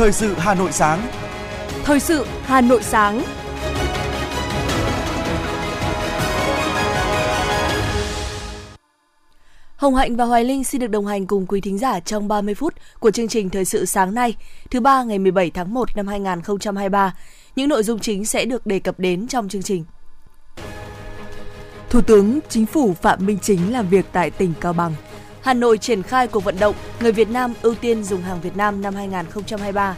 Thời sự Hà Nội sáng. Thời sự Hà Nội sáng. Hồng Hạnh và Hoài Linh xin được đồng hành cùng quý thính giả trong 30 phút của chương trình Thời sự sáng nay, thứ ba ngày 17 tháng 1 năm 2023. Những nội dung chính sẽ được đề cập đến trong chương trình. Thủ tướng Chính phủ Phạm Minh Chính làm việc tại tỉnh Cao Bằng. Hà Nội triển khai cuộc vận động Người Việt Nam ưu tiên dùng hàng Việt Nam năm 2023.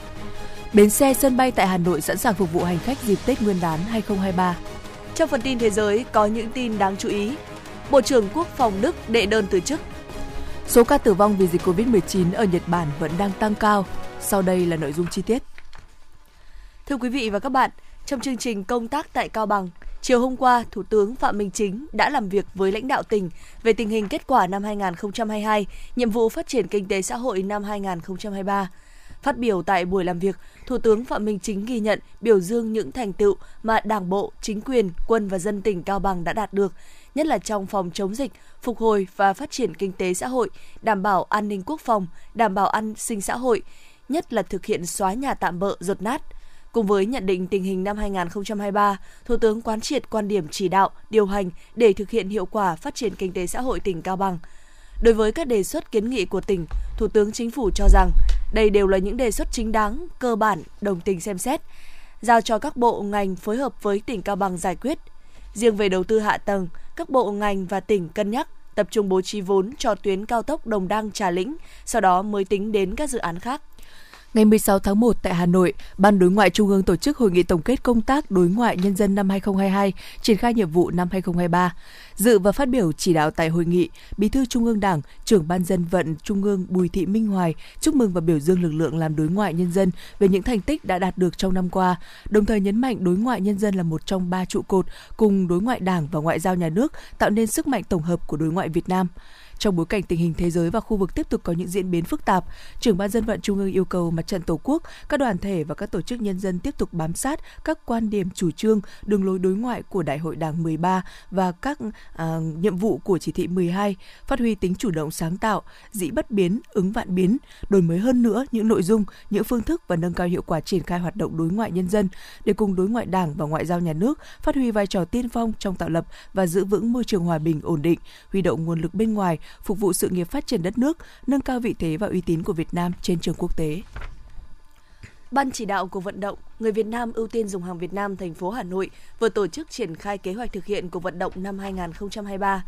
Bến xe sân bay tại Hà Nội sẵn sàng phục vụ hành khách dịp Tết Nguyên đán 2023. Trong phần tin thế giới có những tin đáng chú ý. Bộ trưởng Quốc phòng Đức đệ đơn từ chức. Số ca tử vong vì dịch COVID-19 ở Nhật Bản vẫn đang tăng cao. Sau đây là nội dung chi tiết. Thưa quý vị và các bạn, trong chương trình công tác tại Cao Bằng, chiều hôm qua, Thủ tướng Phạm Minh Chính đã làm việc với lãnh đạo tỉnh về tình hình kết quả năm 2022, nhiệm vụ phát triển kinh tế xã hội năm 2023. Phát biểu tại buổi làm việc, Thủ tướng Phạm Minh Chính ghi nhận, biểu dương những thành tựu mà Đảng bộ, chính quyền, quân và dân tỉnh Cao Bằng đã đạt được, nhất là trong phòng chống dịch, phục hồi và phát triển kinh tế xã hội, đảm bảo an ninh quốc phòng, đảm bảo an sinh xã hội, nhất là thực hiện xóa nhà tạm bợ rột nát. Cùng với nhận định tình hình năm 2023, Thủ tướng quán triệt quan điểm chỉ đạo, điều hành để thực hiện hiệu quả phát triển kinh tế xã hội tỉnh Cao Bằng. Đối với các đề xuất kiến nghị của tỉnh, Thủ tướng Chính phủ cho rằng đây đều là những đề xuất chính đáng, cơ bản, đồng tình xem xét, giao cho các bộ ngành phối hợp với tỉnh Cao Bằng giải quyết. Riêng về đầu tư hạ tầng, các bộ ngành và tỉnh cân nhắc tập trung bố trí vốn cho tuyến cao tốc Đồng Đăng Trà Lĩnh, sau đó mới tính đến các dự án khác. Ngày 16 tháng 1 tại Hà Nội, Ban Đối ngoại Trung ương tổ chức hội nghị tổng kết công tác đối ngoại nhân dân năm 2022, triển khai nhiệm vụ năm 2023. Dự và phát biểu chỉ đạo tại hội nghị, Bí thư Trung ương Đảng, trưởng Ban dân vận Trung ương Bùi Thị Minh Hoài chúc mừng và biểu dương lực lượng làm đối ngoại nhân dân về những thành tích đã đạt được trong năm qua, đồng thời nhấn mạnh đối ngoại nhân dân là một trong ba trụ cột cùng đối ngoại Đảng và ngoại giao nhà nước tạo nên sức mạnh tổng hợp của đối ngoại Việt Nam. Trong bối cảnh tình hình thế giới và khu vực tiếp tục có những diễn biến phức tạp, trưởng ban dân vận Trung ương yêu cầu mặt trận Tổ quốc, các đoàn thể và các tổ chức nhân dân tiếp tục bám sát các quan điểm chủ trương, đường lối đối ngoại của Đại hội Đảng 13 và các à, nhiệm vụ của chỉ thị 12, phát huy tính chủ động sáng tạo, dĩ bất biến, ứng vạn biến, đổi mới hơn nữa những nội dung, những phương thức và nâng cao hiệu quả triển khai hoạt động đối ngoại nhân dân để cùng đối ngoại Đảng và ngoại giao nhà nước phát huy vai trò tiên phong trong tạo lập và giữ vững môi trường hòa bình ổn định, huy động nguồn lực bên ngoài phục vụ sự nghiệp phát triển đất nước, nâng cao vị thế và uy tín của Việt Nam trên trường quốc tế. Ban chỉ đạo của vận động Người Việt Nam ưu tiên dùng hàng Việt Nam thành phố Hà Nội vừa tổ chức triển khai kế hoạch thực hiện của vận động năm 2023.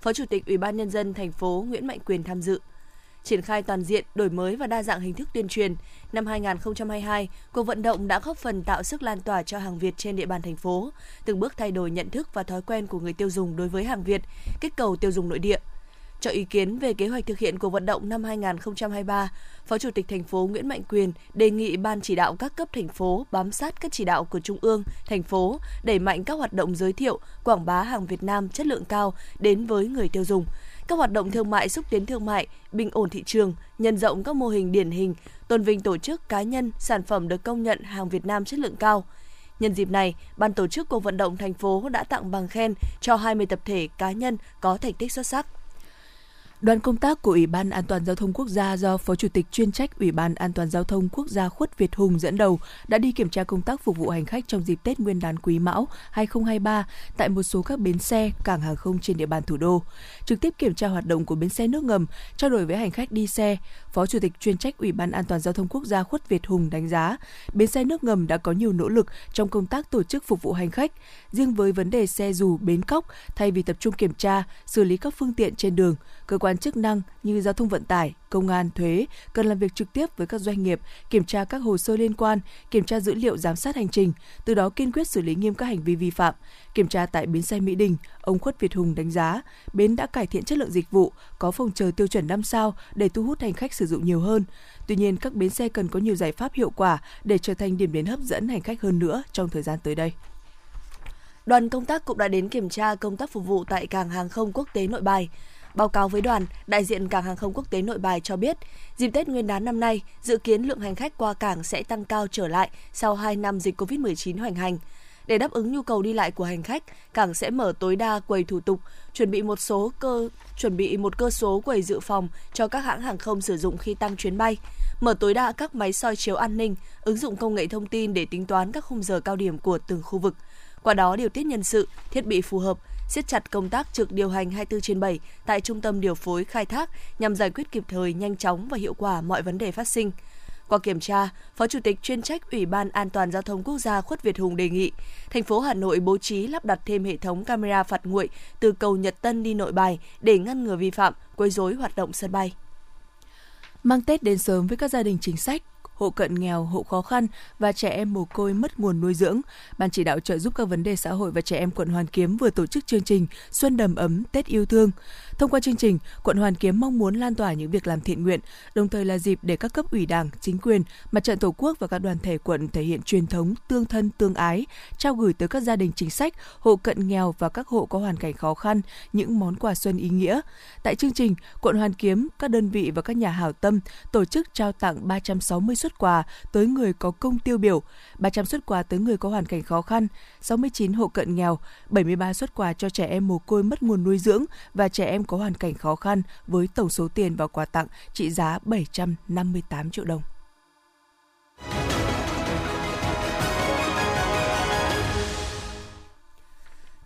Phó Chủ tịch Ủy ban nhân dân thành phố Nguyễn Mạnh Quyền tham dự triển khai toàn diện, đổi mới và đa dạng hình thức tuyên truyền. Năm 2022, cuộc vận động đã góp phần tạo sức lan tỏa cho hàng Việt trên địa bàn thành phố, từng bước thay đổi nhận thức và thói quen của người tiêu dùng đối với hàng Việt, kích cầu tiêu dùng nội địa. Cho ý kiến về kế hoạch thực hiện của vận động năm 2023, Phó Chủ tịch thành phố Nguyễn Mạnh Quyền đề nghị ban chỉ đạo các cấp thành phố bám sát các chỉ đạo của Trung ương, thành phố, đẩy mạnh các hoạt động giới thiệu, quảng bá hàng Việt Nam chất lượng cao đến với người tiêu dùng. Các hoạt động thương mại xúc tiến thương mại, bình ổn thị trường, nhân rộng các mô hình điển hình, tôn vinh tổ chức cá nhân, sản phẩm được công nhận hàng Việt Nam chất lượng cao. Nhân dịp này, ban tổ chức cuộc vận động thành phố đã tặng bằng khen cho 20 tập thể cá nhân có thành tích xuất sắc. Đoàn công tác của Ủy ban An toàn giao thông quốc gia do Phó Chủ tịch chuyên trách Ủy ban An toàn giao thông quốc gia Khuất Việt Hùng dẫn đầu đã đi kiểm tra công tác phục vụ hành khách trong dịp Tết Nguyên đán Quý Mão 2023 tại một số các bến xe, cảng hàng không trên địa bàn thủ đô. Trực tiếp kiểm tra hoạt động của bến xe nước ngầm, trao đổi với hành khách đi xe, Phó Chủ tịch chuyên trách Ủy ban An toàn giao thông quốc gia Khuất Việt Hùng đánh giá, bến xe nước ngầm đã có nhiều nỗ lực trong công tác tổ chức phục vụ hành khách. Riêng với vấn đề xe dù bến cóc, thay vì tập trung kiểm tra, xử lý các phương tiện trên đường, cơ quan chức năng như giao thông vận tải, công an, thuế cần làm việc trực tiếp với các doanh nghiệp, kiểm tra các hồ sơ liên quan, kiểm tra dữ liệu giám sát hành trình, từ đó kiên quyết xử lý nghiêm các hành vi vi phạm. Kiểm tra tại bến xe Mỹ Đình, ông Khuất Việt Hùng đánh giá bến đã cải thiện chất lượng dịch vụ, có phòng chờ tiêu chuẩn 5 sao để thu hút hành khách sử dụng nhiều hơn. Tuy nhiên, các bến xe cần có nhiều giải pháp hiệu quả để trở thành điểm đến hấp dẫn hành khách hơn nữa trong thời gian tới đây. Đoàn công tác cũng đã đến kiểm tra công tác phục vụ tại cảng hàng không quốc tế Nội Bài. Báo cáo với đoàn, đại diện cảng hàng không quốc tế Nội Bài cho biết, dịp Tết Nguyên đán năm nay, dự kiến lượng hành khách qua cảng sẽ tăng cao trở lại sau 2 năm dịch COVID-19 hoành hành. Để đáp ứng nhu cầu đi lại của hành khách, cảng sẽ mở tối đa quầy thủ tục, chuẩn bị một số cơ chuẩn bị một cơ số quầy dự phòng cho các hãng hàng không sử dụng khi tăng chuyến bay, mở tối đa các máy soi chiếu an ninh, ứng dụng công nghệ thông tin để tính toán các khung giờ cao điểm của từng khu vực. Qua đó điều tiết nhân sự, thiết bị phù hợp, siết chặt công tác trực điều hành 24 trên 7 tại trung tâm điều phối khai thác nhằm giải quyết kịp thời, nhanh chóng và hiệu quả mọi vấn đề phát sinh. Qua kiểm tra, Phó Chủ tịch chuyên trách Ủy ban An toàn giao thông quốc gia Khuất Việt Hùng đề nghị thành phố Hà Nội bố trí lắp đặt thêm hệ thống camera phạt nguội từ cầu Nhật Tân đi Nội Bài để ngăn ngừa vi phạm, quấy rối hoạt động sân bay. Mang Tết đến sớm với các gia đình chính sách, hộ cận nghèo, hộ khó khăn và trẻ em mồ côi mất nguồn nuôi dưỡng. Ban chỉ đạo trợ giúp các vấn đề xã hội và trẻ em quận Hoàn Kiếm vừa tổ chức chương trình Xuân đầm ấm Tết yêu thương. Thông qua chương trình, quận Hoàn Kiếm mong muốn lan tỏa những việc làm thiện nguyện, đồng thời là dịp để các cấp ủy Đảng, chính quyền, mặt trận Tổ quốc và các đoàn thể quận thể hiện truyền thống tương thân tương ái, trao gửi tới các gia đình chính sách, hộ cận nghèo và các hộ có hoàn cảnh khó khăn những món quà xuân ý nghĩa. Tại chương trình, quận Hoàn Kiếm, các đơn vị và các nhà hảo tâm tổ chức trao tặng 360 xuất quà tới người có công tiêu biểu, 300 xuất quà tới người có hoàn cảnh khó khăn, 69 hộ cận nghèo, 73 xuất quà cho trẻ em mồ côi mất nguồn nuôi dưỡng và trẻ em có hoàn cảnh khó khăn với tổng số tiền và quà tặng trị giá 758 triệu đồng.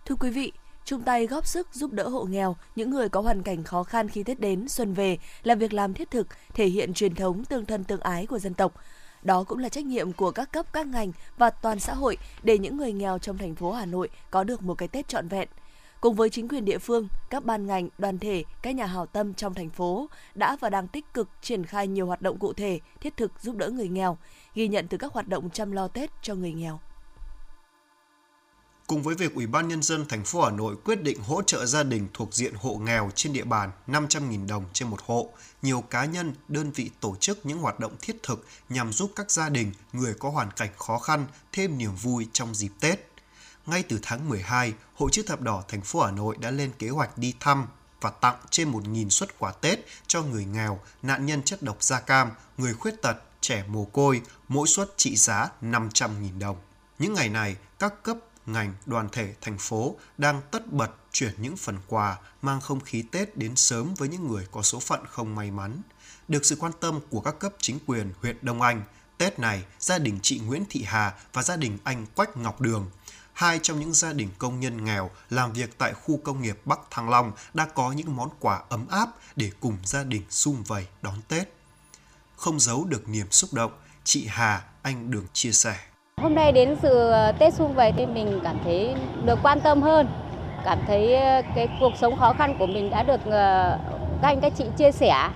Thưa quý vị, chung tay góp sức giúp đỡ hộ nghèo, những người có hoàn cảnh khó khăn khi Tết đến, xuân về là việc làm thiết thực, thể hiện truyền thống tương thân tương ái của dân tộc. Đó cũng là trách nhiệm của các cấp, các ngành và toàn xã hội để những người nghèo trong thành phố Hà Nội có được một cái Tết trọn vẹn – Cùng với chính quyền địa phương, các ban ngành, đoàn thể, các nhà hảo tâm trong thành phố đã và đang tích cực triển khai nhiều hoạt động cụ thể, thiết thực giúp đỡ người nghèo, ghi nhận từ các hoạt động chăm lo Tết cho người nghèo. Cùng với việc Ủy ban Nhân dân thành phố Hà Nội quyết định hỗ trợ gia đình thuộc diện hộ nghèo trên địa bàn 500.000 đồng trên một hộ, nhiều cá nhân, đơn vị tổ chức những hoạt động thiết thực nhằm giúp các gia đình, người có hoàn cảnh khó khăn thêm niềm vui trong dịp Tết ngay từ tháng 12, Hội chữ thập đỏ thành phố Hà Nội đã lên kế hoạch đi thăm và tặng trên 1.000 suất quà Tết cho người nghèo, nạn nhân chất độc da cam, người khuyết tật, trẻ mồ côi, mỗi suất trị giá 500.000 đồng. Những ngày này, các cấp, ngành, đoàn thể thành phố đang tất bật chuyển những phần quà mang không khí Tết đến sớm với những người có số phận không may mắn. Được sự quan tâm của các cấp chính quyền huyện Đông Anh, Tết này, gia đình chị Nguyễn Thị Hà và gia đình anh Quách Ngọc Đường hai trong những gia đình công nhân nghèo làm việc tại khu công nghiệp Bắc Thăng Long đã có những món quà ấm áp để cùng gia đình sum vầy đón Tết. Không giấu được niềm xúc động, chị Hà, anh Đường chia sẻ. Hôm nay đến dự Tết sum vầy thì mình cảm thấy được quan tâm hơn, cảm thấy ờ, cái cuộc sống khó khăn của mình đã được ờ, các anh các chị chia sẻ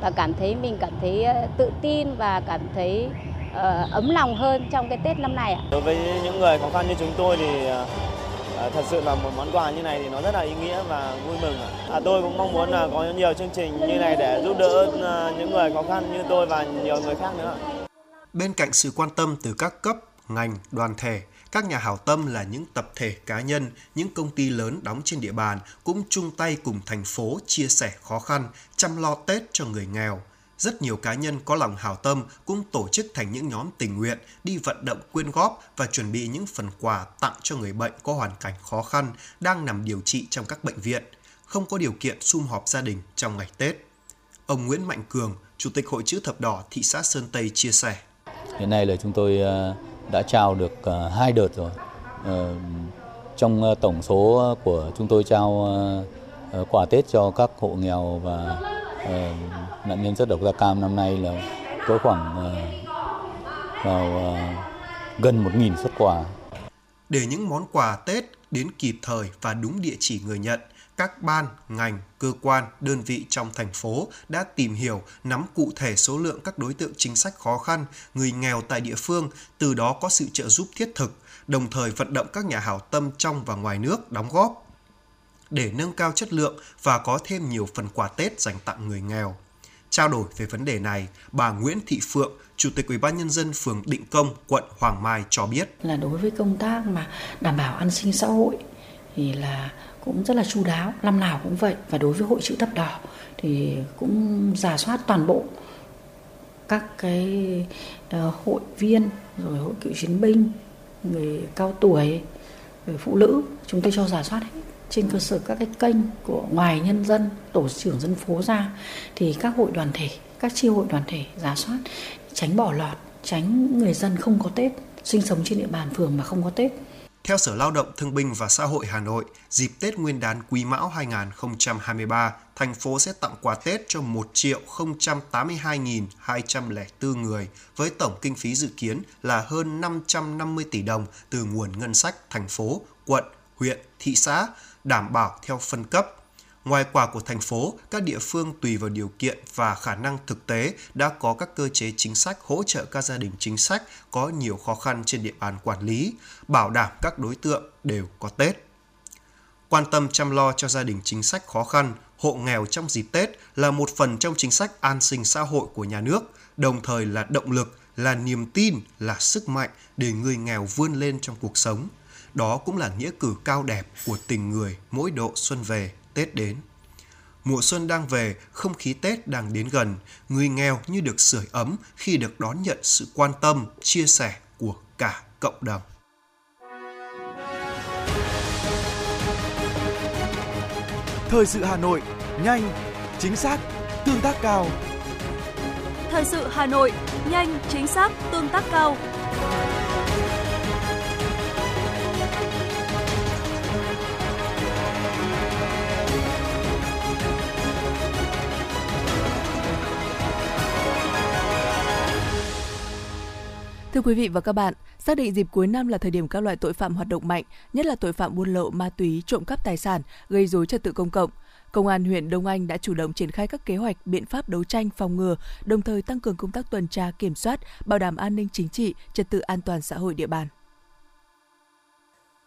và cảm thấy mình cảm thấy ờ, tự tin và cảm thấy ấm lòng hơn trong cái Tết năm nay ạ. Đối với những người khó khăn như chúng tôi thì thật sự là một món quà như này thì nó rất là ý nghĩa và vui mừng. À, tôi cũng mong muốn là có nhiều chương trình như này để giúp đỡ những người khó khăn như tôi và nhiều người khác nữa. Bên cạnh sự quan tâm từ các cấp, ngành, đoàn thể, các nhà hảo tâm là những tập thể cá nhân, những công ty lớn đóng trên địa bàn cũng chung tay cùng thành phố chia sẻ khó khăn, chăm lo Tết cho người nghèo, rất nhiều cá nhân có lòng hảo tâm cũng tổ chức thành những nhóm tình nguyện đi vận động quyên góp và chuẩn bị những phần quà tặng cho người bệnh có hoàn cảnh khó khăn đang nằm điều trị trong các bệnh viện, không có điều kiện sum họp gia đình trong ngày Tết. Ông Nguyễn Mạnh Cường, Chủ tịch Hội chữ thập đỏ thị xã Sơn Tây chia sẻ. Hiện nay là chúng tôi à, đã trao được ờ, hai đợt rồi. Ờ, trong ờ, tổng số của chúng tôi trao quà Tết cho các hộ nghèo và nạn nhân chất độc da cam năm nay là có khoảng vào gần 1.000 xuất quà. Để những món quà Tết đến kịp thời và đúng địa chỉ người nhận, các ban, ngành, cơ quan, đơn vị trong thành phố đã tìm hiểu, nắm cụ thể số lượng các đối tượng chính sách khó khăn, người nghèo tại địa phương, từ đó có sự trợ giúp thiết thực, đồng thời vận động các nhà hảo tâm trong và ngoài nước đóng góp để nâng cao chất lượng và có thêm nhiều phần quà Tết dành tặng người nghèo. Trao đổi về vấn đề này, bà Nguyễn Thị Phượng, Chủ tịch Ủy ban nhân dân phường Định Công, quận Hoàng Mai cho biết là đối với công tác mà đảm bảo an sinh xã hội thì là cũng rất là chu đáo, năm nào cũng vậy. Và đối với hội chữ thập đỏ thì cũng giả soát toàn bộ các cái ờ, hội viên rồi hội cựu chiến binh người cao tuổi, người phụ nữ, chúng tôi cho giả soát hết trên cơ sở các cái kênh của ngoài nhân dân, tổ trưởng dân phố ra. Thì các hội đoàn thể, các chi hội đoàn thể giả soát tránh bỏ lọt, tránh người dân không có Tết, sinh sống trên địa bàn phường mà không có Tết. Theo Sở Lao động Thương binh và Xã hội Hà Nội, dịp Tết Nguyên đán Quý Mão 2023, thành phố sẽ tặng quà Tết cho 1 triệu 082.204 người với tổng kinh phí dự kiến là hơn 550 tỷ đồng từ nguồn ngân sách thành phố, quận, huyện, thị xã, đảm bảo theo phân cấp. Ngoài quà của thành phố, các địa phương tùy vào điều kiện và khả năng thực tế đã có các cơ chế chính sách hỗ trợ các gia đình chính sách có nhiều khó khăn trên địa bàn quản lý, bảo đảm các đối tượng đều có Tết. Quan tâm chăm lo cho gia đình chính sách khó khăn, hộ nghèo trong dịp Tết là một phần trong chính sách an sinh xã hội của nhà nước, đồng thời là động lực, là niềm tin, là sức mạnh để người nghèo vươn lên trong cuộc sống. Đó cũng là nghĩa cử cao đẹp của tình người mỗi độ xuân về Tết đến. Mùa xuân đang về, không khí Tết đang đến gần, người nghèo như được sưởi ấm khi được đón nhận sự quan tâm, chia sẻ của cả cộng đồng. Thời sự Hà Nội, nhanh, chính xác, tương tác cao. Thời sự Hà Nội, nhanh, chính xác, tương tác cao. Thưa quý vị và các bạn, xác định dịp cuối năm là thời điểm các loại tội phạm hoạt động mạnh, nhất là tội phạm buôn lậu, ma túy, trộm cắp tài sản, gây dối trật tự công cộng. Công an huyện Đông Anh đã chủ động triển khai các kế hoạch, biện pháp đấu tranh phòng ngừa, đồng thời tăng cường công tác tuần tra, kiểm soát, bảo đảm an ninh chính trị, trật tự an toàn xã hội địa bàn.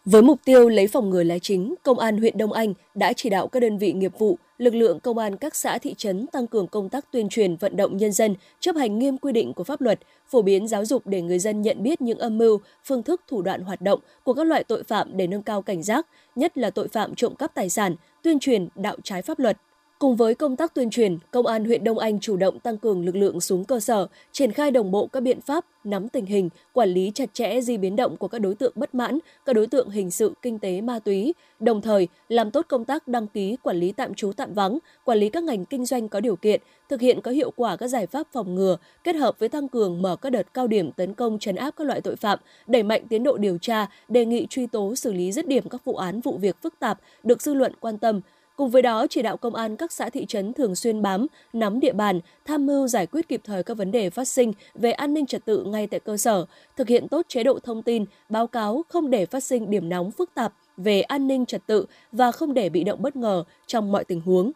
Với mục tiêu lấy phòng ngừa là chính, Công an huyện Đông Anh đã chỉ đạo các đơn vị nghiệp vụ, lực lượng công an các xã thị trấn tăng cường công tác tuyên truyền vận động nhân dân chấp hành nghiêm quy định của pháp luật, phổ biến giáo dục để người dân nhận biết những âm mưu, phương thức thủ đoạn hoạt động của các loại tội phạm để nâng cao cảnh giác, nhất là tội phạm trộm cắp tài sản, tuyên truyền đạo trái pháp luật, Cùng với công tác tuyên truyền, Công an huyện Đông Anh chủ động tăng cường lực lượng xuống cơ sở, triển khai đồng bộ các biện pháp, nắm tình hình, quản lý chặt chẽ di biến động của các đối tượng bất mãn, các đối tượng hình sự, kinh tế, ma túy, đồng thời làm tốt công tác đăng ký quản lý tạm trú tạm vắng, quản lý các ngành kinh doanh có điều kiện, thực hiện có hiệu quả các giải pháp phòng ngừa, kết hợp với tăng cường mở các đợt cao điểm tấn công chấn áp các loại tội phạm, đẩy mạnh tiến độ điều tra, đề nghị truy tố xử lý dứt điểm các vụ án vụ việc phức tạp được dư luận quan tâm, Cùng với đó, chỉ đạo công an các xã thị trấn thường xuyên bám, nắm địa bàn, tham mưu giải quyết kịp thời các vấn đề phát sinh về an ninh trật tự ngay tại cơ sở, thực hiện tốt chế độ thông tin, báo cáo không để phát sinh điểm nóng phức tạp về an ninh trật tự và không để bị động bất ngờ trong mọi tình huống.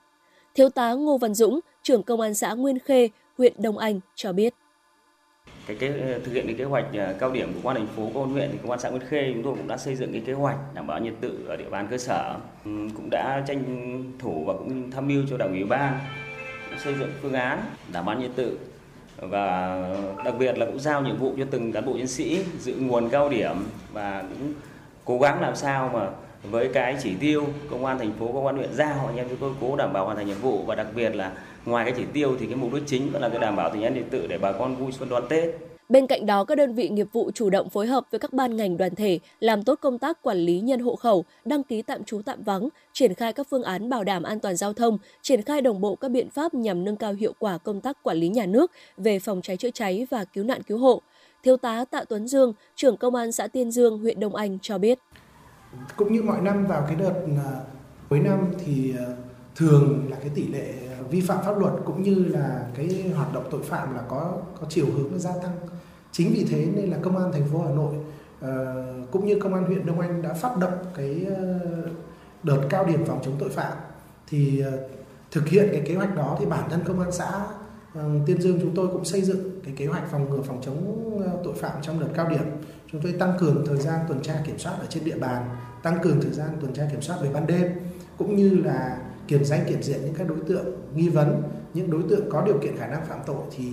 Thiếu tá Ngô Văn Dũng, trưởng công an xã Nguyên Khê, huyện Đông Anh cho biết cái, cái thực hiện cái kế hoạch à, cao điểm của quan thành phố công an huyện thì công an xã Nguyên Khê chúng tôi cũng đã xây dựng cái kế hoạch đảm bảo an tự ở địa bàn cơ sở. Ừ, cũng đã tranh thủ và cũng tham mưu cho đảng ủy ban xây dựng phương án đảm bảo an tự và đặc biệt là cũng giao nhiệm vụ cho từng cán bộ chiến sĩ giữ nguồn cao điểm và cũng cố gắng làm sao mà với cái chỉ tiêu công an thành phố công an huyện giao anh em chúng tôi cố đảm bảo hoàn thành nhiệm vụ và đặc biệt là ngoài cái chỉ tiêu thì cái mục đích chính vẫn là cái đảm bảo tình an ninh tự để bà con vui xuân đón Tết. Bên cạnh đó, các đơn vị nghiệp vụ chủ động phối hợp với các ban ngành đoàn thể làm tốt công tác quản lý nhân hộ khẩu, đăng ký tạm trú tạm vắng, triển khai các phương án bảo đảm an toàn giao thông, triển khai đồng bộ các biện pháp nhằm nâng cao hiệu quả công tác quản lý nhà nước về phòng cháy chữa cháy và cứu nạn cứu hộ. Thiếu tá Tạ Tuấn Dương, trưởng công an xã Tiên Dương, huyện Đông Anh cho biết. Cũng như mọi năm vào cái đợt à, cuối năm thì à, thường là cái tỷ lệ vi phạm pháp luật cũng như là cái hoạt động tội phạm là có có chiều hướng nó gia tăng. Chính vì thế nên là công an thành phố Hà Nội uh, cũng như công an huyện Đông Anh đã phát động cái uh, đợt cao điểm phòng chống tội phạm. Thì uh, thực hiện cái kế hoạch đó thì bản thân công an xã uh, Tiên Dương chúng tôi cũng xây dựng cái kế hoạch phòng ngừa phòng chống uh, tội phạm trong đợt cao điểm. Chúng tôi tăng cường thời gian tuần tra kiểm soát ở trên địa bàn tăng cường thời gian tuần tra kiểm soát về ban đêm cũng như là kiểm danh kiểm diện những các đối tượng nghi vấn những đối tượng có điều kiện khả năng phạm tội thì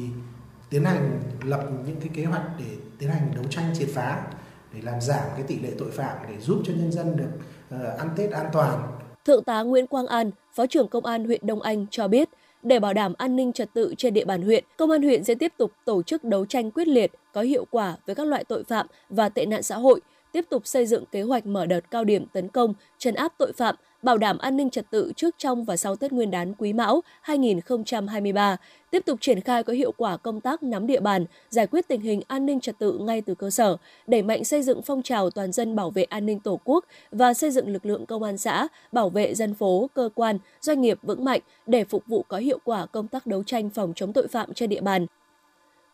tiến hành lập những cái kế hoạch để tiến hành đấu tranh triệt phá để làm giảm cái tỷ lệ tội phạm để giúp cho nhân dân được uh, ăn Tết an toàn. Thượng tá Nguyễn Quang An, Phó trưởng Công an huyện Đông Anh cho biết, để bảo đảm an ninh trật tự trên địa bàn huyện, Công an huyện sẽ tiếp tục tổ chức đấu tranh quyết liệt, có hiệu quả với các loại tội phạm và tệ nạn xã hội, tiếp tục xây dựng kế hoạch mở đợt cao điểm tấn công, trấn áp tội phạm, bảo đảm an ninh trật tự trước trong và sau Tết Nguyên đán Quý Mão 2023, tiếp tục triển khai có hiệu quả công tác nắm địa bàn, giải quyết tình hình an ninh trật tự ngay từ cơ sở, đẩy mạnh xây dựng phong trào toàn dân bảo vệ an ninh Tổ quốc và xây dựng lực lượng công an xã, bảo vệ dân phố, cơ quan, doanh nghiệp vững mạnh để phục vụ có hiệu quả công tác đấu tranh phòng chống tội phạm trên địa bàn.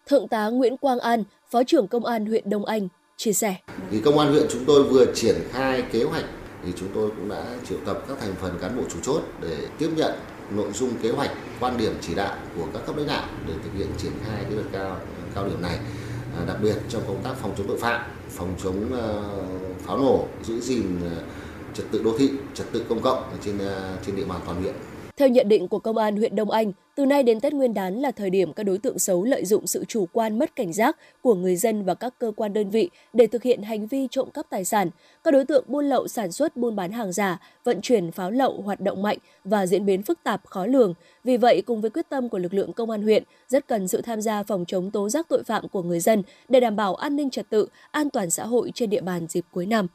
Thượng tá Nguyễn Quang An, Phó trưởng Công an huyện Đông Anh, chia sẻ. Thì công an huyện chúng tôi vừa triển khai kế hoạch thì chúng tôi cũng đã triệu tập các thành phần cán bộ chủ chốt để tiếp nhận nội dung kế hoạch, quan điểm chỉ đạo của các cấp lãnh đạo để thực hiện triển khai cái đợt cao cao điểm này. À, đặc biệt trong công tác phòng chống tội phạm, phòng chống uh, pháo nổ, giữ gìn uh, trật tự đô thị, trật tự công cộng trên uh, trên địa bàn toàn huyện. Theo nhận định của Công an huyện Đông Anh, từ nay đến Tết Nguyên đán là thời điểm các đối tượng xấu lợi dụng sự chủ quan mất cảnh giác của người dân và các cơ quan đơn vị để thực hiện hành vi trộm cắp tài sản. Các đối tượng buôn lậu sản xuất buôn bán hàng giả, vận chuyển pháo lậu hoạt động mạnh và diễn biến phức tạp khó lường. Vì vậy, cùng với quyết tâm của lực lượng công an huyện, rất cần sự tham gia phòng chống tố giác tội phạm của người dân để đảm bảo an ninh trật tự, an toàn xã hội trên địa bàn dịp cuối năm.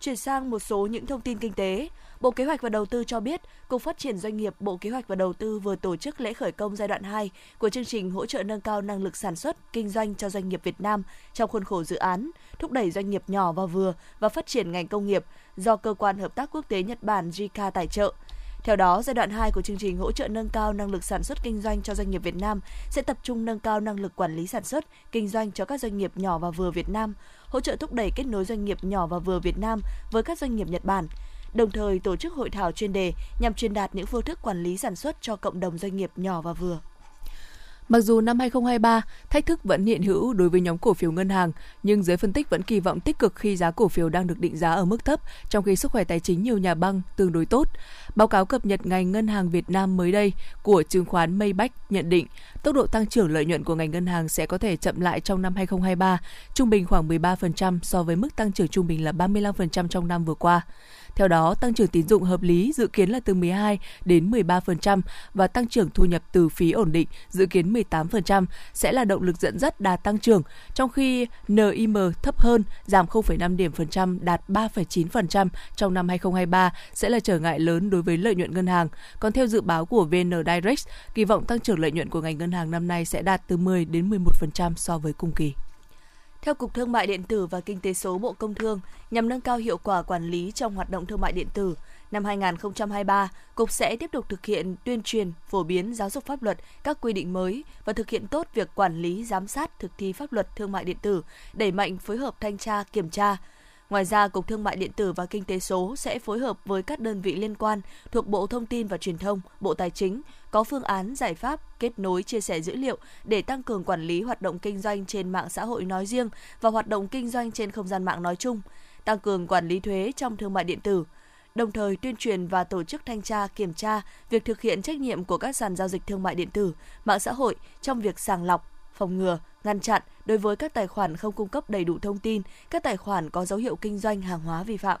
Chuyển sang một số những thông tin kinh tế. Bộ Kế hoạch và Đầu tư cho biết, Cục Phát triển Doanh nghiệp Bộ Kế hoạch và Đầu tư vừa tổ chức lễ khởi công giai đoạn 2 của chương trình hỗ trợ nâng cao năng lực sản xuất, kinh doanh cho doanh nghiệp Việt Nam trong khuôn khổ dự án thúc đẩy doanh nghiệp nhỏ và vừa và phát triển ngành công nghiệp do Cơ quan Hợp tác Quốc tế Nhật Bản JICA tài trợ. Theo đó, giai đoạn 2 của chương trình hỗ trợ nâng cao năng lực sản xuất kinh doanh cho doanh nghiệp Việt Nam sẽ tập trung nâng cao năng lực quản lý sản xuất, kinh doanh cho các doanh nghiệp nhỏ và vừa Việt Nam, hỗ trợ thúc đẩy kết nối doanh nghiệp nhỏ và vừa Việt Nam với các doanh nghiệp Nhật Bản, đồng thời tổ chức hội thảo chuyên đề nhằm truyền đạt những phương thức quản lý sản xuất cho cộng đồng doanh nghiệp nhỏ và vừa. Mặc dù năm 2023, thách thức vẫn hiện hữu đối với nhóm cổ phiếu ngân hàng, nhưng giới phân tích vẫn kỳ vọng tích cực khi giá cổ phiếu đang được định giá ở mức thấp, trong khi sức khỏe tài chính nhiều nhà băng tương đối tốt. Báo cáo cập nhật ngành ngân hàng Việt Nam mới đây của chứng khoán Maybach nhận định tốc độ tăng trưởng lợi nhuận của ngành ngân hàng sẽ có thể chậm lại trong năm 2023, trung bình khoảng 13% so với mức tăng trưởng trung bình là 35% trong năm vừa qua. Theo đó, tăng trưởng tín dụng hợp lý dự kiến là từ 12 đến 13% và tăng trưởng thu nhập từ phí ổn định dự kiến 18% sẽ là động lực dẫn dắt đà tăng trưởng, trong khi NIM thấp hơn, giảm 0,5 điểm phần trăm đạt 3,9% trong năm 2023 sẽ là trở ngại lớn đối với lợi nhuận ngân hàng. Còn theo dự báo của VN Direct, kỳ vọng tăng trưởng lợi nhuận của ngành ngân hàng năm nay sẽ đạt từ 10 đến 11% so với cùng kỳ. Theo Cục Thương mại điện tử và Kinh tế số Bộ Công Thương, nhằm nâng cao hiệu quả quản lý trong hoạt động thương mại điện tử, năm 2023, Cục sẽ tiếp tục thực hiện tuyên truyền, phổ biến giáo dục pháp luật, các quy định mới và thực hiện tốt việc quản lý, giám sát thực thi pháp luật thương mại điện tử, đẩy mạnh phối hợp thanh tra, kiểm tra, Ngoài ra, Cục Thương mại điện tử và Kinh tế số sẽ phối hợp với các đơn vị liên quan thuộc Bộ Thông tin và Truyền thông, Bộ Tài chính có phương án giải pháp kết nối chia sẻ dữ liệu để tăng cường quản lý hoạt động kinh doanh trên mạng xã hội nói riêng và hoạt động kinh doanh trên không gian mạng nói chung, tăng cường quản lý thuế trong thương mại điện tử, đồng thời tuyên truyền và tổ chức thanh tra kiểm tra việc thực hiện trách nhiệm của các sàn giao dịch thương mại điện tử, mạng xã hội trong việc sàng lọc, phòng ngừa, ngăn chặn đối với các tài khoản không cung cấp đầy đủ thông tin, các tài khoản có dấu hiệu kinh doanh hàng hóa vi phạm.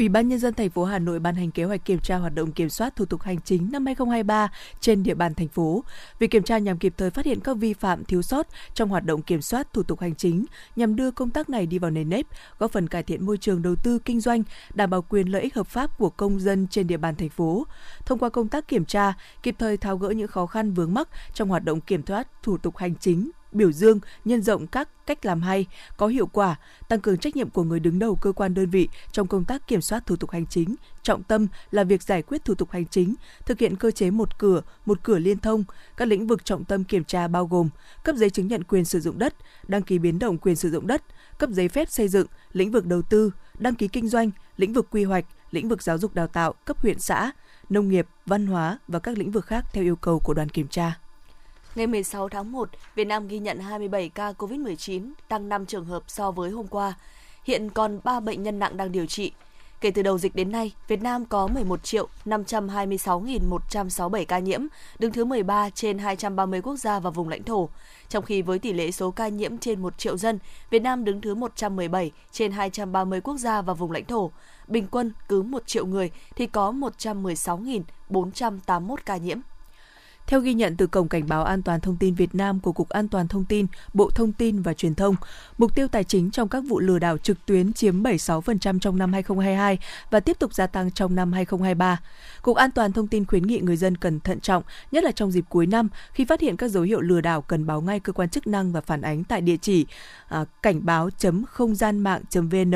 Ủy ban nhân dân thành phố Hà Nội ban hành kế hoạch kiểm tra hoạt động kiểm soát thủ tục hành chính năm 2023 trên địa bàn thành phố. Việc kiểm tra nhằm kịp thời phát hiện các vi phạm thiếu sót trong hoạt động kiểm soát thủ tục hành chính nhằm đưa công tác này đi vào nền nếp, góp phần cải thiện môi trường đầu tư kinh doanh, đảm bảo quyền lợi ích hợp pháp của công dân trên địa bàn thành phố. Thông qua công tác kiểm tra, kịp thời tháo gỡ những khó khăn vướng mắc trong hoạt động kiểm soát thủ tục hành chính biểu dương, nhân rộng các cách làm hay, có hiệu quả, tăng cường trách nhiệm của người đứng đầu cơ quan đơn vị trong công tác kiểm soát thủ tục hành chính, trọng tâm là việc giải quyết thủ tục hành chính, thực hiện cơ chế một cửa, một cửa liên thông. Các lĩnh vực trọng tâm kiểm tra bao gồm cấp giấy chứng nhận quyền sử dụng đất, đăng ký biến động quyền sử dụng đất, cấp giấy phép xây dựng, lĩnh vực đầu tư, đăng ký kinh doanh, lĩnh vực quy hoạch, lĩnh vực giáo dục đào tạo cấp huyện xã, nông nghiệp, văn hóa và các lĩnh vực khác theo yêu cầu của đoàn kiểm tra. Ngày 16 tháng 1, Việt Nam ghi nhận 27 ca COVID-19, tăng 5 trường hợp so với hôm qua. Hiện còn 3 bệnh nhân nặng đang điều trị. Kể từ đầu dịch đến nay, Việt Nam có 11 triệu 526.167 ca nhiễm, đứng thứ 13 trên 230 quốc gia và vùng lãnh thổ. Trong khi với tỷ lệ số ca nhiễm trên 1 triệu dân, Việt Nam đứng thứ 117 trên 230 quốc gia và vùng lãnh thổ. Bình quân cứ 1 triệu người thì có 116.481 ca nhiễm. Theo ghi nhận từ Cổng Cảnh báo An toàn Thông tin Việt Nam của Cục An toàn Thông tin, Bộ Thông tin và Truyền thông, mục tiêu tài chính trong các vụ lừa đảo trực tuyến chiếm 76% trong năm 2022 và tiếp tục gia tăng trong năm 2023. Cục An toàn Thông tin khuyến nghị người dân cần thận trọng, nhất là trong dịp cuối năm, khi phát hiện các dấu hiệu lừa đảo cần báo ngay cơ quan chức năng và phản ánh tại địa chỉ à, cảnh báo.không gian mạng.vn.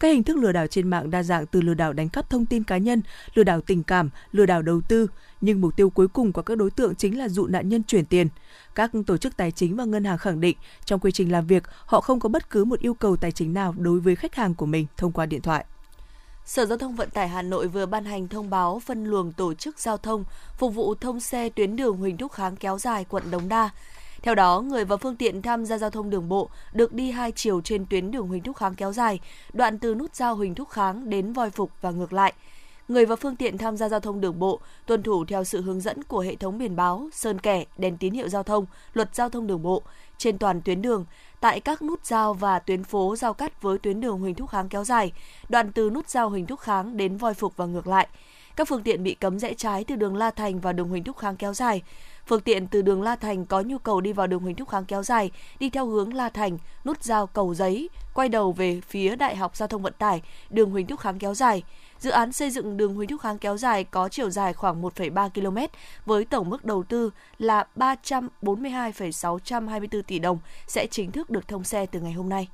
Các hình thức lừa đảo trên mạng đa dạng từ lừa đảo đánh cắp thông tin cá nhân, lừa đảo tình cảm, lừa đảo đầu tư, nhưng mục tiêu cuối cùng của các đối tượng chính là dụ nạn nhân chuyển tiền. Các tổ chức tài chính và ngân hàng khẳng định trong quy trình làm việc, họ không có bất cứ một yêu cầu tài chính nào đối với khách hàng của mình thông qua điện thoại. Sở Giao thông Vận tải Hà Nội vừa ban hành thông báo phân luồng tổ chức giao thông phục vụ thông xe tuyến đường Huỳnh Thúc Kháng kéo dài quận Đống Đa. Theo đó, người và phương tiện tham gia giao thông đường bộ được đi hai chiều trên tuyến đường Huỳnh Thúc Kháng kéo dài, đoạn từ nút giao Huỳnh Thúc Kháng đến Voi Phục và ngược lại – người và phương tiện tham gia giao thông đường bộ tuân thủ theo sự hướng dẫn của hệ thống biển báo, sơn kẻ, đèn tín hiệu giao thông, luật giao thông đường bộ trên toàn tuyến đường, tại các nút giao và tuyến phố giao cắt với tuyến đường Huỳnh Thúc Kháng kéo dài, đoạn từ nút giao Huỳnh Thúc Kháng đến Voi Phục và ngược lại. Các phương tiện bị cấm rẽ trái từ đường La Thành vào đường Huỳnh Thúc Kháng kéo dài. Phương tiện từ đường La Thành có nhu cầu đi vào đường Huỳnh Thúc Kháng kéo dài, đi theo hướng La Thành, nút giao Cầu Giấy, quay đầu về phía Đại học Giao thông Vận tải, đường Huỳnh Thúc Kháng kéo dài. Dự án xây dựng đường Huỳnh Thúc Kháng kéo dài có chiều dài khoảng 1,3 km với tổng mức đầu tư là 342,624 tỷ đồng sẽ chính thức được thông xe từ ngày hôm nay.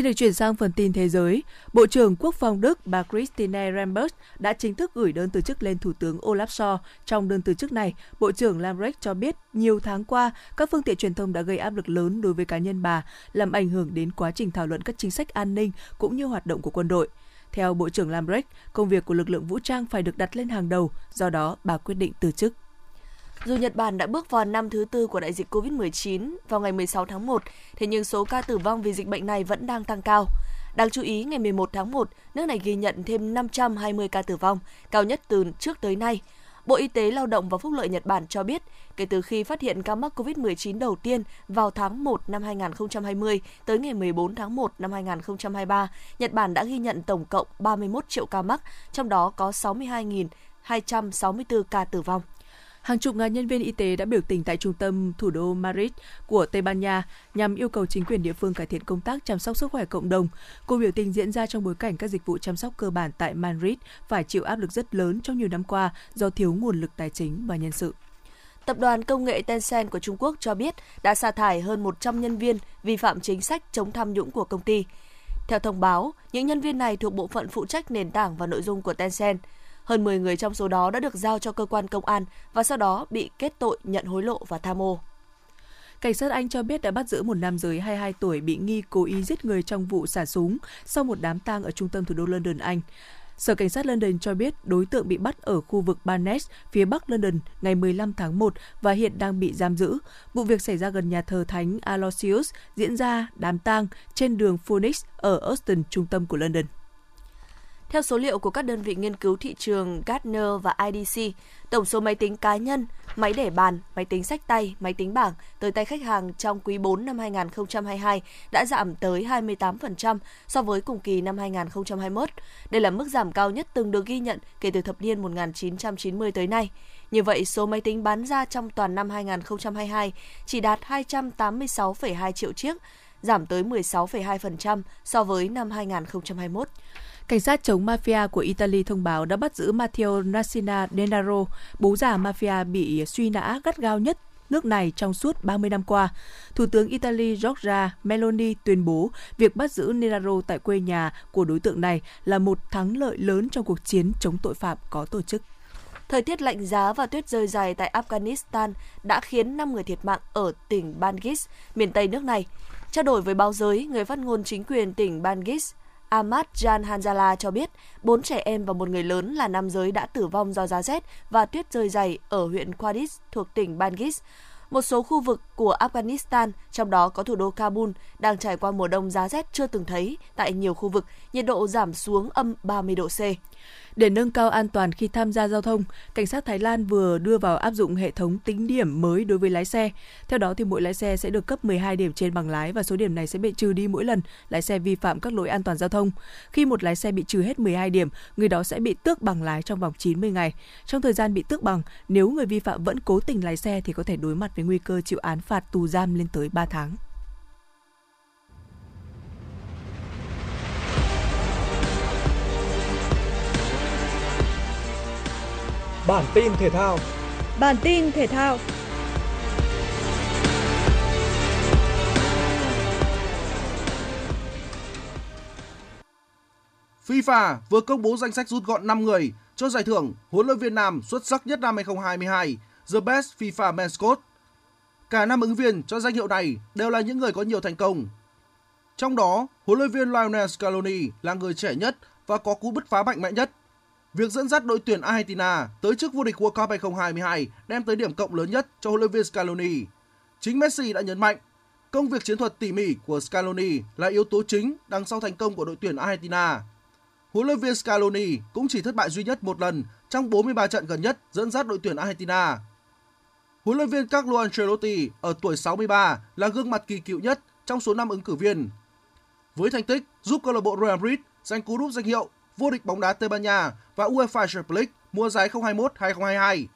Xin được chuyển sang phần tin thế giới. Bộ trưởng Quốc phòng Đức bà Christine Rambert đã chính thức gửi đơn từ chức lên Thủ tướng Olaf Scholz. Trong đơn từ chức này, Bộ trưởng Lambrecht cho biết nhiều tháng qua, các phương tiện truyền thông đã gây áp lực lớn đối với cá nhân bà, làm ảnh hưởng đến quá trình thảo luận các chính sách an ninh cũng như hoạt động của quân đội. Theo Bộ trưởng Lambrecht, công việc của lực lượng vũ trang phải được đặt lên hàng đầu, do đó bà quyết định từ chức. Dù Nhật Bản đã bước vào năm thứ tư của đại dịch COVID-19 vào ngày 16 tháng 1, thế nhưng số ca tử vong vì dịch bệnh này vẫn đang tăng cao. Đáng chú ý, ngày 11 tháng 1, nước này ghi nhận thêm 520 ca tử vong, cao nhất từ trước tới nay. Bộ Y tế Lao động và Phúc lợi Nhật Bản cho biết, kể từ khi phát hiện ca mắc COVID-19 đầu tiên vào tháng 1 năm 2020 tới ngày 14 tháng 1 năm 2023, Nhật Bản đã ghi nhận tổng cộng 31 triệu ca mắc, trong đó có 62.264 ca tử vong. Hàng chục ngàn nhân viên y tế đã biểu tình tại trung tâm thủ đô Madrid của Tây Ban Nha nhằm yêu cầu chính quyền địa phương cải thiện công tác chăm sóc sức khỏe cộng đồng. Cuộc biểu tình diễn ra trong bối cảnh các dịch vụ chăm sóc cơ bản tại Madrid phải chịu áp lực rất lớn trong nhiều năm qua do thiếu nguồn lực tài chính và nhân sự. Tập đoàn công nghệ Tencent của Trung Quốc cho biết đã sa thải hơn 100 nhân viên vi phạm chính sách chống tham nhũng của công ty. Theo thông báo, những nhân viên này thuộc bộ phận phụ trách nền tảng và nội dung của Tencent – hơn 10 người trong số đó đã được giao cho cơ quan công an và sau đó bị kết tội nhận hối lộ và tham ô. Cảnh sát Anh cho biết đã bắt giữ một nam giới 22 tuổi bị nghi cố ý giết người trong vụ xả súng sau một đám tang ở trung tâm thủ đô London, Anh. Sở Cảnh sát London cho biết đối tượng bị bắt ở khu vực Barnet, phía bắc London ngày 15 tháng 1 và hiện đang bị giam giữ. Vụ việc xảy ra gần nhà thờ Thánh Aloysius, diễn ra đám tang trên đường Phoenix ở Austin, trung tâm của London. Theo số liệu của các đơn vị nghiên cứu thị trường Gartner và IDC, tổng số máy tính cá nhân, máy để bàn, máy tính sách tay, máy tính bảng tới tay khách hàng trong quý 4 năm 2022 đã giảm tới 28% so với cùng kỳ năm 2021. Đây là mức giảm cao nhất từng được ghi nhận kể từ thập niên 1990 tới nay. Như vậy, số máy tính bán ra trong toàn năm 2022 chỉ đạt 286,2 triệu chiếc, giảm tới 16,2% so với năm 2021. Cảnh sát chống mafia của Italy thông báo đã bắt giữ Matteo Nassina Denaro, bố già mafia bị suy nã gắt gao nhất nước này trong suốt 30 năm qua. Thủ tướng Italy Giorgia Meloni tuyên bố việc bắt giữ Denaro tại quê nhà của đối tượng này là một thắng lợi lớn trong cuộc chiến chống tội phạm có tổ chức. Thời tiết lạnh giá và tuyết rơi dài tại Afghanistan đã khiến 5 người thiệt mạng ở tỉnh Bangis, miền Tây nước này. Trao đổi với báo giới, người phát ngôn chính quyền tỉnh Bangis Ahmad Jan Hanzala cho biết, bốn trẻ em và một người lớn là nam giới đã tử vong do giá rét và tuyết rơi dày ở huyện Quadis thuộc tỉnh Bangis. Một số khu vực của Afghanistan, trong đó có thủ đô Kabul, đang trải qua mùa đông giá rét chưa từng thấy tại nhiều khu vực, nhiệt độ giảm xuống âm 30 độ C. Để nâng cao an toàn khi tham gia giao thông, cảnh sát Thái Lan vừa đưa vào áp dụng hệ thống tính điểm mới đối với lái xe. Theo đó thì mỗi lái xe sẽ được cấp 12 điểm trên bằng lái và số điểm này sẽ bị trừ đi mỗi lần lái xe vi phạm các lỗi an toàn giao thông. Khi một lái xe bị trừ hết 12 điểm, người đó sẽ bị tước bằng lái trong vòng 90 ngày. Trong thời gian bị tước bằng, nếu người vi phạm vẫn cố tình lái xe thì có thể đối mặt với nguy cơ chịu án phạt tù giam lên tới 3 tháng. Bản tin thể thao. Bản tin thể thao. FIFA vừa công bố danh sách rút gọn 5 người cho giải thưởng huấn luyện viên nam xuất sắc nhất năm 2022, The Best FIFA Men's Coach. Cả năm ứng viên cho danh hiệu này đều là những người có nhiều thành công. Trong đó, huấn luyện viên Lionel Scaloni là người trẻ nhất và có cú bứt phá mạnh mẽ nhất. Việc dẫn dắt đội tuyển Argentina tới chức vô địch World Cup 2022 đem tới điểm cộng lớn nhất cho huấn luyện viên Scaloni. Chính Messi đã nhấn mạnh, công việc chiến thuật tỉ mỉ của Scaloni là yếu tố chính đằng sau thành công của đội tuyển Argentina. Huấn luyện viên Scaloni cũng chỉ thất bại duy nhất một lần trong 43 trận gần nhất dẫn dắt đội tuyển Argentina. Huấn luyện viên Carlo Ancelotti ở tuổi 63 là gương mặt kỳ cựu nhất trong số 5 ứng cử viên. Với thành tích giúp câu lạc bộ Real Madrid giành cú đúp danh hiệu vô địch bóng đá Tây Ban Nha và UEFA Champions League mùa giải 2021-2022.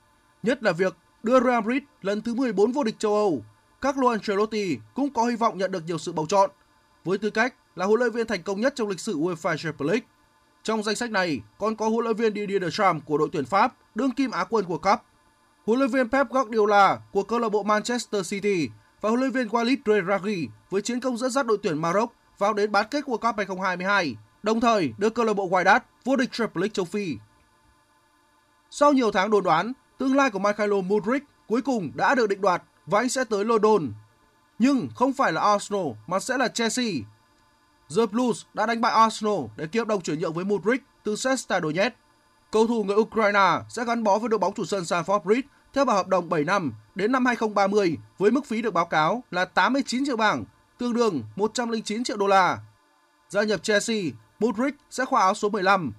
Nhất là việc đưa Real Madrid lần thứ 14 vô địch châu Âu, Carlo Ancelotti cũng có hy vọng nhận được nhiều sự bầu chọn với tư cách là huấn luyện viên thành công nhất trong lịch sử UEFA Champions League. Trong danh sách này còn có huấn luyện viên Didier Deschamps của đội tuyển Pháp, đương kim Á quân của Cup, huấn luyện viên Pep Guardiola của câu lạc bộ Manchester City và huấn luyện viên Walid Regragui với chiến công dẫn dắt đội tuyển Maroc vào đến bán kết World Cup 2022 đồng thời đưa câu lạc bộ Wydad vô địch Champions League châu Phi. Sau nhiều tháng đồn đoán, tương lai của Mikhailo Mudrik cuối cùng đã được định đoạt và anh sẽ tới London. Nhưng không phải là Arsenal mà sẽ là Chelsea. The Blues đã đánh bại Arsenal để ký hợp đồng chuyển nhượng với Mudrik từ Shakhtar Donetsk. Cầu thủ người Ukraine sẽ gắn bó với đội bóng chủ sân Stamford Bridge theo bản hợp đồng 7 năm đến năm 2030 với mức phí được báo cáo là 89 triệu bảng, tương đương 109 triệu đô la. Gia nhập Chelsea, Mudryk sẽ khoác áo số 15.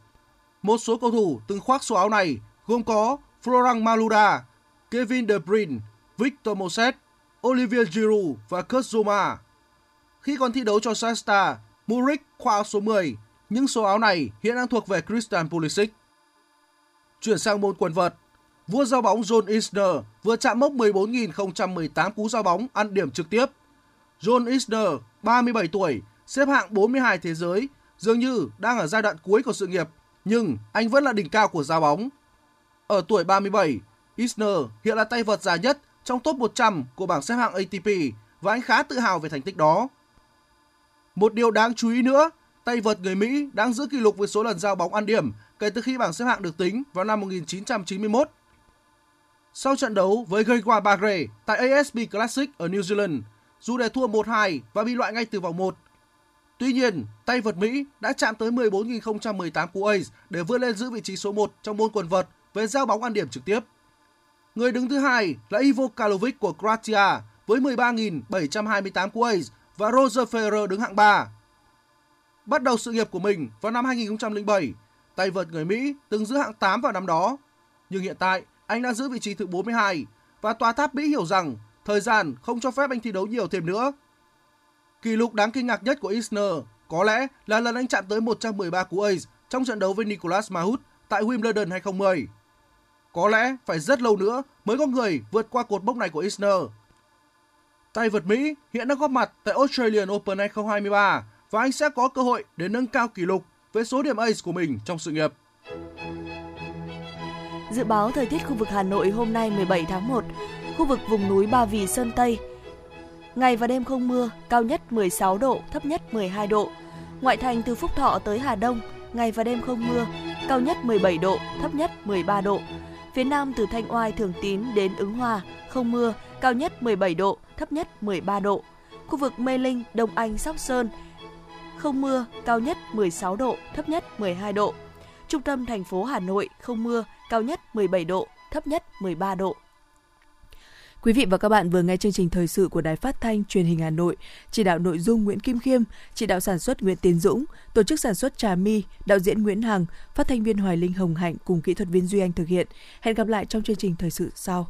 Một số cầu thủ từng khoác số áo này gồm có Florent Malouda, Kevin De Bruyne, Victor Moses, Olivier Giroud và Kurt Zouma. Khi còn thi đấu cho Shakhtar, Mudryk khoác áo số 10, nhưng số áo này hiện đang thuộc về Christian Pulisic. Chuyển sang môn quần vợt, vua giao bóng John Isner vừa chạm mốc 14.018 cú giao bóng ăn điểm trực tiếp. John Isner, 37 tuổi, xếp hạng 42 thế giới dường như đang ở giai đoạn cuối của sự nghiệp, nhưng anh vẫn là đỉnh cao của giao bóng. Ở tuổi 37, Isner hiện là tay vợt già nhất trong top 100 của bảng xếp hạng ATP và anh khá tự hào về thành tích đó. Một điều đáng chú ý nữa, tay vợt người Mỹ đang giữ kỷ lục với số lần giao bóng ăn điểm kể từ khi bảng xếp hạng được tính vào năm 1991. Sau trận đấu với Gregoire Bagre tại ASB Classic ở New Zealand, dù để thua 1-2 và bị loại ngay từ vòng 1, Tuy nhiên, tay vợt Mỹ đã chạm tới 14.018 cú ace để vươn lên giữ vị trí số 1 trong môn quần vợt về giao bóng ăn điểm trực tiếp. Người đứng thứ hai là Ivo Karlovic của Croatia với 13.728 cú ace và Roger Federer đứng hạng 3. Bắt đầu sự nghiệp của mình vào năm 2007, tay vợt người Mỹ từng giữ hạng 8 vào năm đó. Nhưng hiện tại, anh đang giữ vị trí thứ 42 và tòa tháp Mỹ hiểu rằng thời gian không cho phép anh thi đấu nhiều thêm nữa Kỷ lục đáng kinh ngạc nhất của Isner có lẽ là lần anh chạm tới 113 cú ace trong trận đấu với Nicolas Mahut tại Wimbledon 2010. Có lẽ phải rất lâu nữa mới có người vượt qua cột mốc này của Isner. Tay vợt Mỹ hiện đang góp mặt tại Australian Open 2023 và anh sẽ có cơ hội để nâng cao kỷ lục với số điểm ace của mình trong sự nghiệp. Dự báo thời tiết khu vực Hà Nội hôm nay 17 tháng 1, khu vực vùng núi Ba Vì Sơn Tây Ngày và đêm không mưa, cao nhất 16 độ, thấp nhất 12 độ. Ngoại thành từ Phúc Thọ tới Hà Đông, ngày và đêm không mưa, cao nhất 17 độ, thấp nhất 13 độ. Phía Nam từ Thanh Oai Thường Tín đến Ứng Hòa, không mưa, cao nhất 17 độ, thấp nhất 13 độ. Khu vực Mê Linh, Đông Anh, Sóc Sơn, không mưa, cao nhất 16 độ, thấp nhất 12 độ. Trung tâm thành phố Hà Nội không mưa, cao nhất 17 độ, thấp nhất 13 độ. Quý vị và các bạn vừa nghe chương trình thời sự của Đài Phát thanh Truyền hình Hà Nội, chỉ đạo nội dung Nguyễn Kim Khiêm, chỉ đạo sản xuất Nguyễn Tiến Dũng, tổ chức sản xuất Trà My, đạo diễn Nguyễn Hằng, phát thanh viên Hoài Linh Hồng Hạnh cùng kỹ thuật viên Duy Anh thực hiện. Hẹn gặp lại trong chương trình thời sự sau.